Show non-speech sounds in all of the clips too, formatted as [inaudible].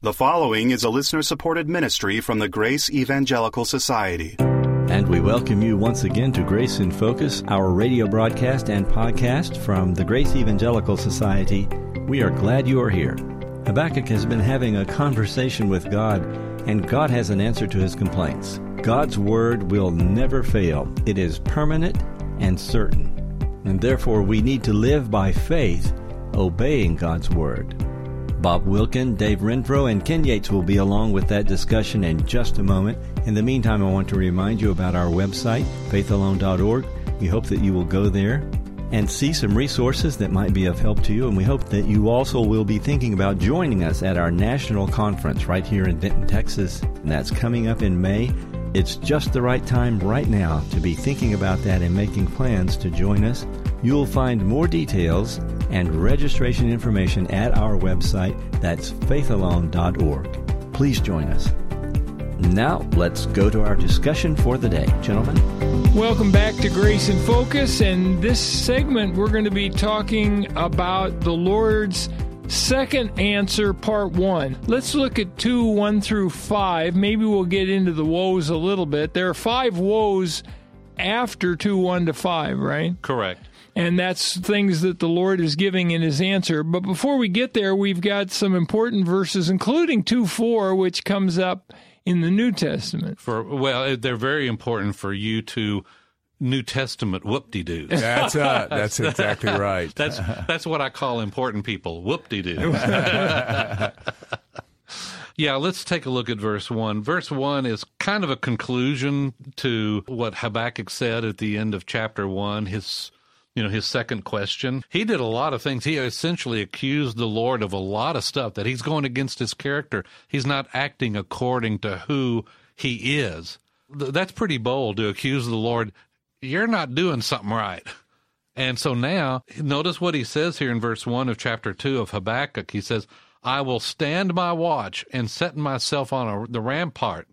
The following is a listener supported ministry from the Grace Evangelical Society. And we welcome you once again to Grace in Focus, our radio broadcast and podcast from the Grace Evangelical Society. We are glad you are here. Habakkuk has been having a conversation with God, and God has an answer to his complaints. God's word will never fail, it is permanent and certain. And therefore, we need to live by faith, obeying God's word. Bob Wilkin, Dave Renfro, and Ken Yates will be along with that discussion in just a moment. In the meantime, I want to remind you about our website, faithalone.org. We hope that you will go there and see some resources that might be of help to you. And we hope that you also will be thinking about joining us at our national conference right here in Denton, Texas. And that's coming up in May. It's just the right time right now to be thinking about that and making plans to join us. You'll find more details and registration information at our website. That's faithalone.org. Please join us. Now, let's go to our discussion for the day. Gentlemen. Welcome back to Grace in Focus. And this segment, we're going to be talking about the Lord's second answer, part one. Let's look at two, one through five. Maybe we'll get into the woes a little bit. There are five woes after two, one to five, right? Correct and that's things that the Lord is giving in his answer. But before we get there, we've got some important verses, including 2 4, which comes up in the New Testament. For Well, they're very important for you to. New Testament whoop de doo. That's uh, that's [laughs] exactly right. that's that's what I call important people. Whoop de doo. [laughs] Yeah, let's take a look at verse 1. Verse 1 is kind of a conclusion to what Habakkuk said at the end of chapter 1. His you know, his second question. He did a lot of things. He essentially accused the Lord of a lot of stuff that he's going against his character. He's not acting according to who he is. That's pretty bold to accuse the Lord. You're not doing something right. And so now, notice what he says here in verse 1 of chapter 2 of Habakkuk. He says, I will stand my watch and set myself on a, the rampart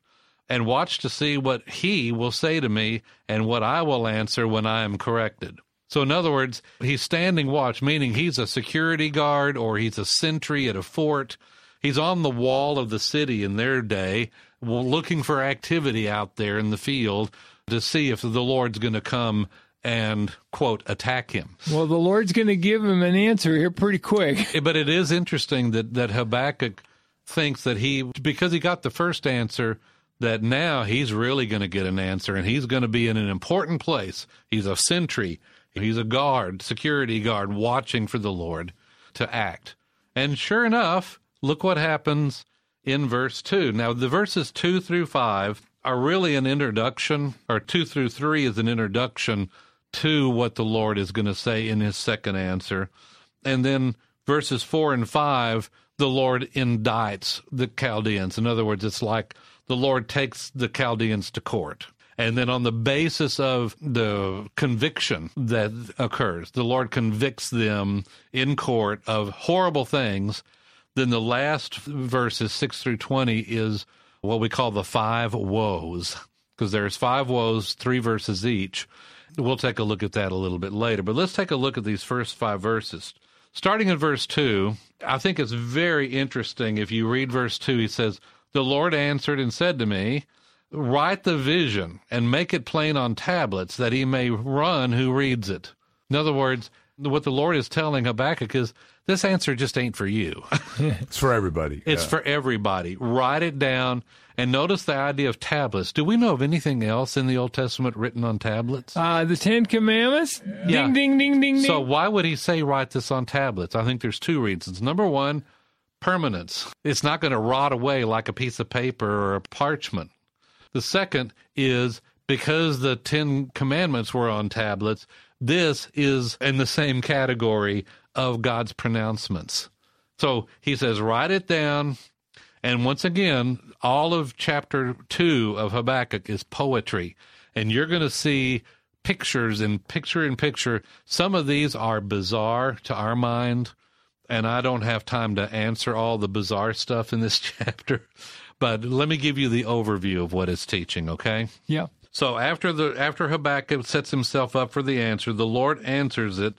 and watch to see what he will say to me and what I will answer when I am corrected. So, in other words, he's standing watch, meaning he's a security guard or he's a sentry at a fort. He's on the wall of the city in their day, looking for activity out there in the field to see if the Lord's going to come and, quote, attack him. Well, the Lord's going to give him an answer here pretty quick. [laughs] But it is interesting that, that Habakkuk thinks that he, because he got the first answer, that now he's really going to get an answer and he's going to be in an important place. He's a sentry He's a guard, security guard, watching for the Lord to act. And sure enough, look what happens in verse 2. Now, the verses 2 through 5 are really an introduction, or 2 through 3 is an introduction to what the Lord is going to say in his second answer. And then verses 4 and 5, the Lord indicts the Chaldeans. In other words, it's like the Lord takes the Chaldeans to court. And then on the basis of the conviction that occurs, the Lord convicts them in court of horrible things. Then the last verses, 6 through 20, is what we call the five woes, because there's five woes, three verses each. We'll take a look at that a little bit later. But let's take a look at these first five verses. Starting in verse 2, I think it's very interesting. If you read verse 2, he says, The Lord answered and said to me, write the vision and make it plain on tablets that he may run who reads it. In other words, what the Lord is telling Habakkuk is this answer just ain't for you. [laughs] it's for everybody. It's yeah. for everybody. Write it down. And notice the idea of tablets. Do we know of anything else in the Old Testament written on tablets? Uh, the Ten Commandments? Yeah. Ding, ding, ding, ding, So, why would he say write this on tablets? I think there's two reasons. Number one, permanence. It's not going to rot away like a piece of paper or a parchment. The second is because the Ten Commandments were on tablets, this is in the same category of God's pronouncements. So he says, write it down. And once again, all of chapter two of Habakkuk is poetry. And you're going to see pictures and picture in picture. Some of these are bizarre to our mind. And I don't have time to answer all the bizarre stuff in this [laughs] chapter. But let me give you the overview of what it's teaching, okay? Yeah. So after the after Habakkuk sets himself up for the answer, the Lord answers it.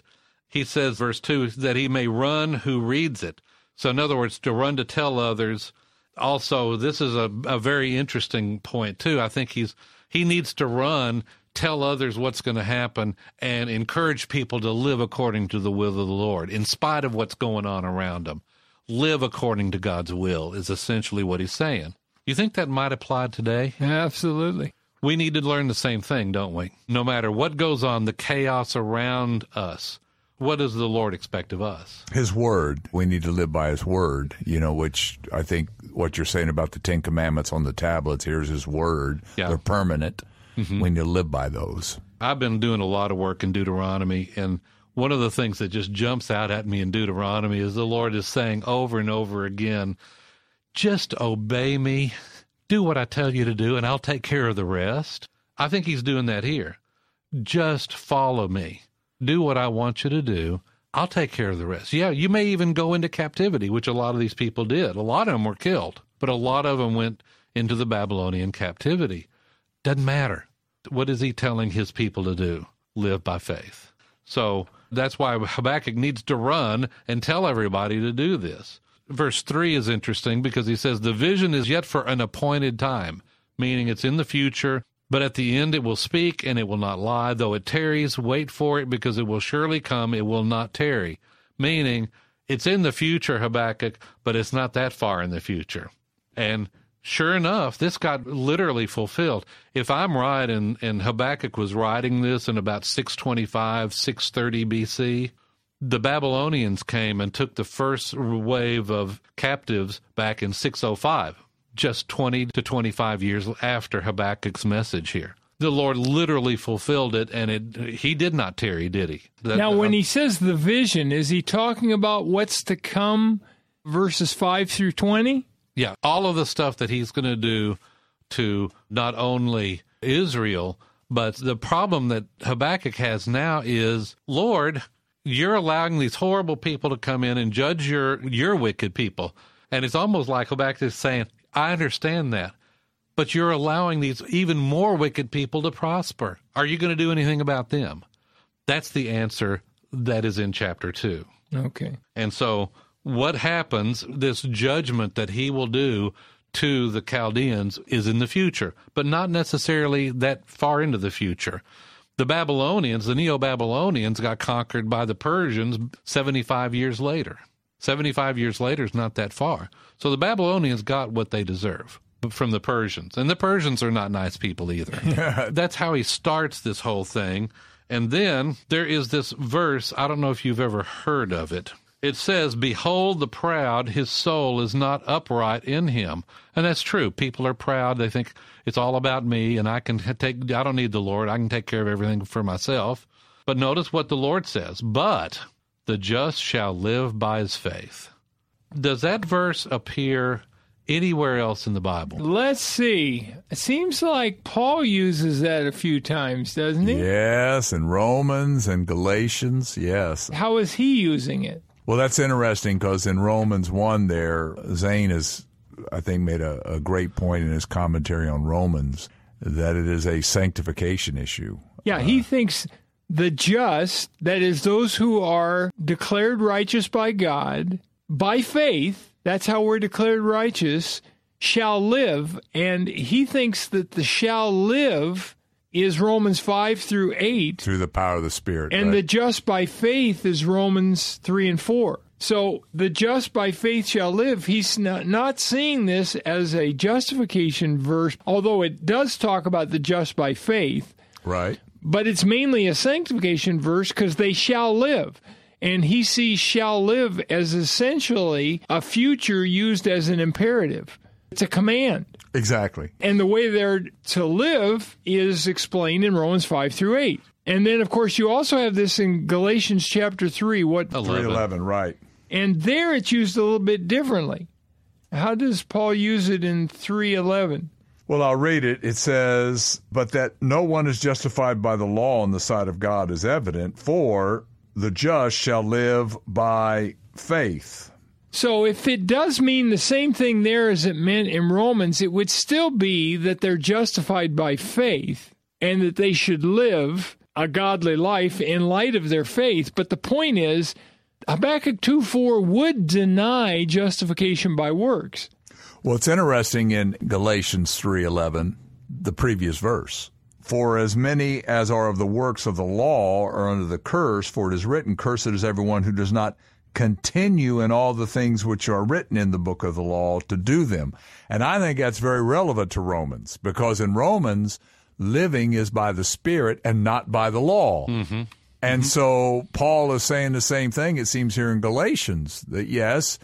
He says, verse two, that he may run who reads it. So in other words, to run to tell others, also, this is a, a very interesting point too. I think he's he needs to run, tell others what's going to happen, and encourage people to live according to the will of the Lord, in spite of what's going on around them. Live according to God's will is essentially what he's saying. You think that might apply today? Absolutely. We need to learn the same thing, don't we? No matter what goes on, the chaos around us, what does the Lord expect of us? His word. We need to live by His word, you know, which I think what you're saying about the Ten Commandments on the tablets, here's His word. Yeah. They're permanent. We need to live by those. I've been doing a lot of work in Deuteronomy, and one of the things that just jumps out at me in Deuteronomy is the Lord is saying over and over again, just obey me, do what I tell you to do, and I'll take care of the rest. I think He's doing that here. Just follow me, do what I want you to do. I'll take care of the rest. Yeah, you may even go into captivity, which a lot of these people did. A lot of them were killed, but a lot of them went into the Babylonian captivity. Doesn't matter. What is he telling his people to do? Live by faith. So that's why Habakkuk needs to run and tell everybody to do this. Verse 3 is interesting because he says, The vision is yet for an appointed time, meaning it's in the future, but at the end it will speak and it will not lie. Though it tarries, wait for it because it will surely come, it will not tarry. Meaning it's in the future, Habakkuk, but it's not that far in the future. And sure enough, this got literally fulfilled. If I'm right, and, and Habakkuk was writing this in about 625, 630 BC, the Babylonians came and took the first wave of captives back in 605, just 20 to 25 years after Habakkuk's message here. The Lord literally fulfilled it, and it he did not tarry, did he? That- Now, when um, he says the vision, is he talking about what's to come, verses 5 through 20? Yeah, all of the stuff that he's going to do to not only Israel, but the problem that Habakkuk has now is, Lord, you're allowing these horrible people to come in and judge your your wicked people. And it's almost like Habakkuk is saying, I understand that, but you're allowing these even more wicked people to prosper. Are you going to do anything about them? That's the answer that is in chapter 2. Okay. And so, what happens, this judgment that he will do to the Chaldeans is in the future, but not necessarily that far into the future. The Babylonians, the Neo Babylonians, got conquered by the Persians 75 years later. 75 years later is not that far. So the Babylonians got what they deserve from the Persians. And the Persians are not nice people either. [laughs] That's how he starts this whole thing. And then there is this verse, I don't know if you've ever heard of it. It says, Behold the proud, his soul is not upright in him. And that's true. People are proud. They think it's all about me and I can take, I don't need the Lord. I can take care of everything for myself. But notice what the Lord says. But the just shall live by his faith. Does that verse appear anywhere else in the Bible? Let's see. It seems like Paul uses that a few times, doesn't he? Yes, in Romans and Galatians, yes. How is he using it? Well, that's interesting because in Romans 1 there, Zane has, I think, made a, a great point in his commentary on Romans that it is a sanctification issue. Yeah, he uh, thinks the just, that is, those who are declared righteous by God by faith, that's how we're declared righteous, shall live. And he thinks that the shall live is Romans 5 through 8. Through the power of the Spirit. And right? the just by faith is Romans 3 and 4. So the just by faith shall live. He's not, not seeing this as a justification verse, although it does talk about the just by faith, right. but it's mainly a sanctification verse because they shall live. And he sees shall live as essentially a future used as an imperative. It's a command. Exactly. And the way they're to live is explained in Romans 5 through 8. And then, of course, you also have this in Galatians chapter 3. What? 311, right. And there it's used a little bit differently. How does Paul use it in 311? Well, I'll read it. It says, But that no one is justified by the law in the sight of God is evident, for the just shall live by faith. So if it does mean the same thing there as it meant in Romans, it would still be that they're justified by faith and that they should live a godly life in light of their faith. But the point is, Habakkuk 2 4 would deny justification by works. Well, it's interesting in Galatians 3:11, the previous verse. For as many as are of the works of the law are under the curse, for it is written, Cursed is everyone who does not continue in all the things which are written in the book of the law to do them. And I think that's very relevant to Romans, because in Romans, living is by the Spirit and not by the law. Mm-hmm. And mm-hmm. so Paul is saying the same thing, it seems, here in Galatians, that yes,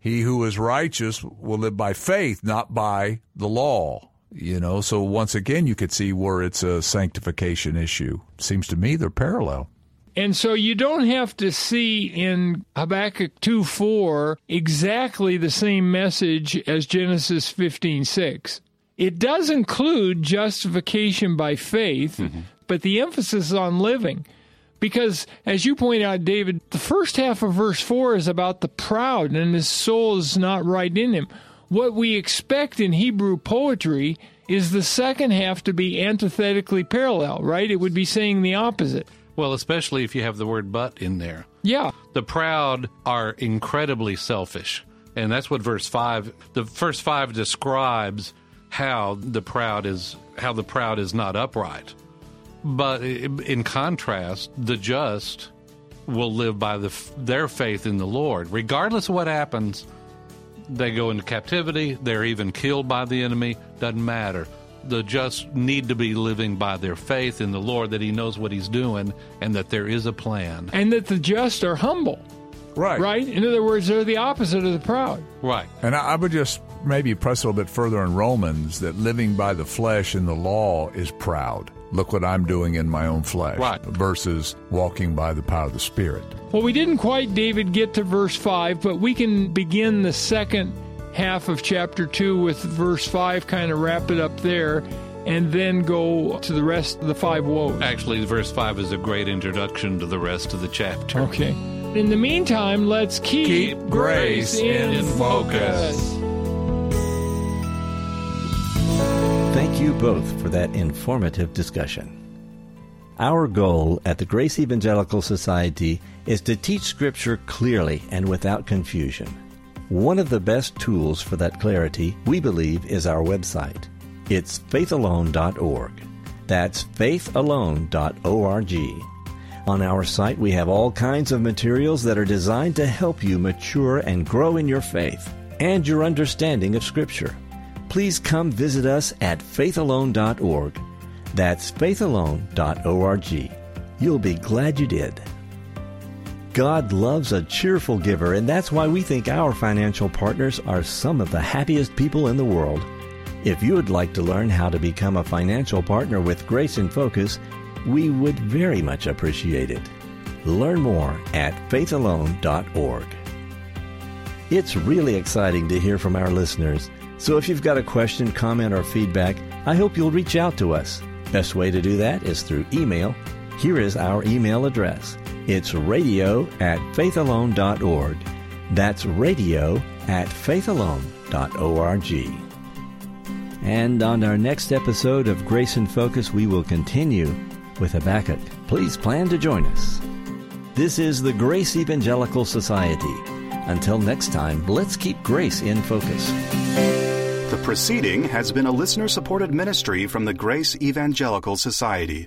he who is righteous will live by faith, not by the law. You know, so once again, you could see where it's a sanctification issue. Seems to me they're parallel. And so you don't have to see in Habakkuk 2 4 exactly the same message as Genesis 15 6. It does include justification by faith, mm-hmm. but the emphasis is on living. Because, as you point out, David, the first half of verse 4 is about the proud, and his soul is not right in him. What we expect in Hebrew poetry is the second half to be antithetically parallel, right? It would be saying the opposite. Well, especially if you have the word but in there. Yeah. The proud are incredibly selfish. And that's what verse 5, the first 5 describes how the proud is how the proud is not upright. But in contrast, the just will live by the, their faith in the Lord. Regardless of what happens, they go into captivity, they're even killed by the enemy, doesn't matter. The just need to be living by their faith in the Lord that He knows what He's doing and that there is a plan. And that the just are humble. Right. Right? In other words, they're the opposite of the proud. Right. And I would just maybe press a little bit further in Romans that living by the flesh in the law is proud. Look what I'm doing in my own flesh. Right. Versus walking by the power of the Spirit. Well, we didn't quite, David, get to verse 5, but we can begin the second half of chapter 2 with verse 5, kind of wrap it up there, and then go to the rest of the five woes. Actually, verse 5 is a great introduction to the rest of the chapter. Okay. In the meantime, let's keep, keep grace, grace in, in focus. focus. Thank you both for that informative discussion. Our goal at the Grace Evangelical Society is to teach Scripture clearly and without confusion. One of the best tools for that clarity, we believe, is our website. It's faithalone.org. That's faithalone.org. On our site, we have all kinds of materials that are designed to help you mature and grow in your faith and your understanding of Scripture please come visit us at faithalone.org. That's faithalone.org. You'll be glad you did. God loves a cheerful giver, and that's why we think our financial partners are some of the happiest people in the world. If you would like to learn how to become a financial partner with Grace in Focus, we would very much appreciate it. Learn more at faithalone.org. It's really exciting to hear from our listeners. So if you've got a question, comment, or feedback, I hope you'll reach out to us. Best way to do that is through email. Here is our email address. It's radio at faithalone.org. That's radio at faithalone.org. And on our next episode of Grace in Focus, we will continue with Habakkuk. Please plan to join us. This is the Grace Evangelical Society. Until next time, let's keep grace in focus. The proceeding has been a listener supported ministry from the Grace Evangelical Society.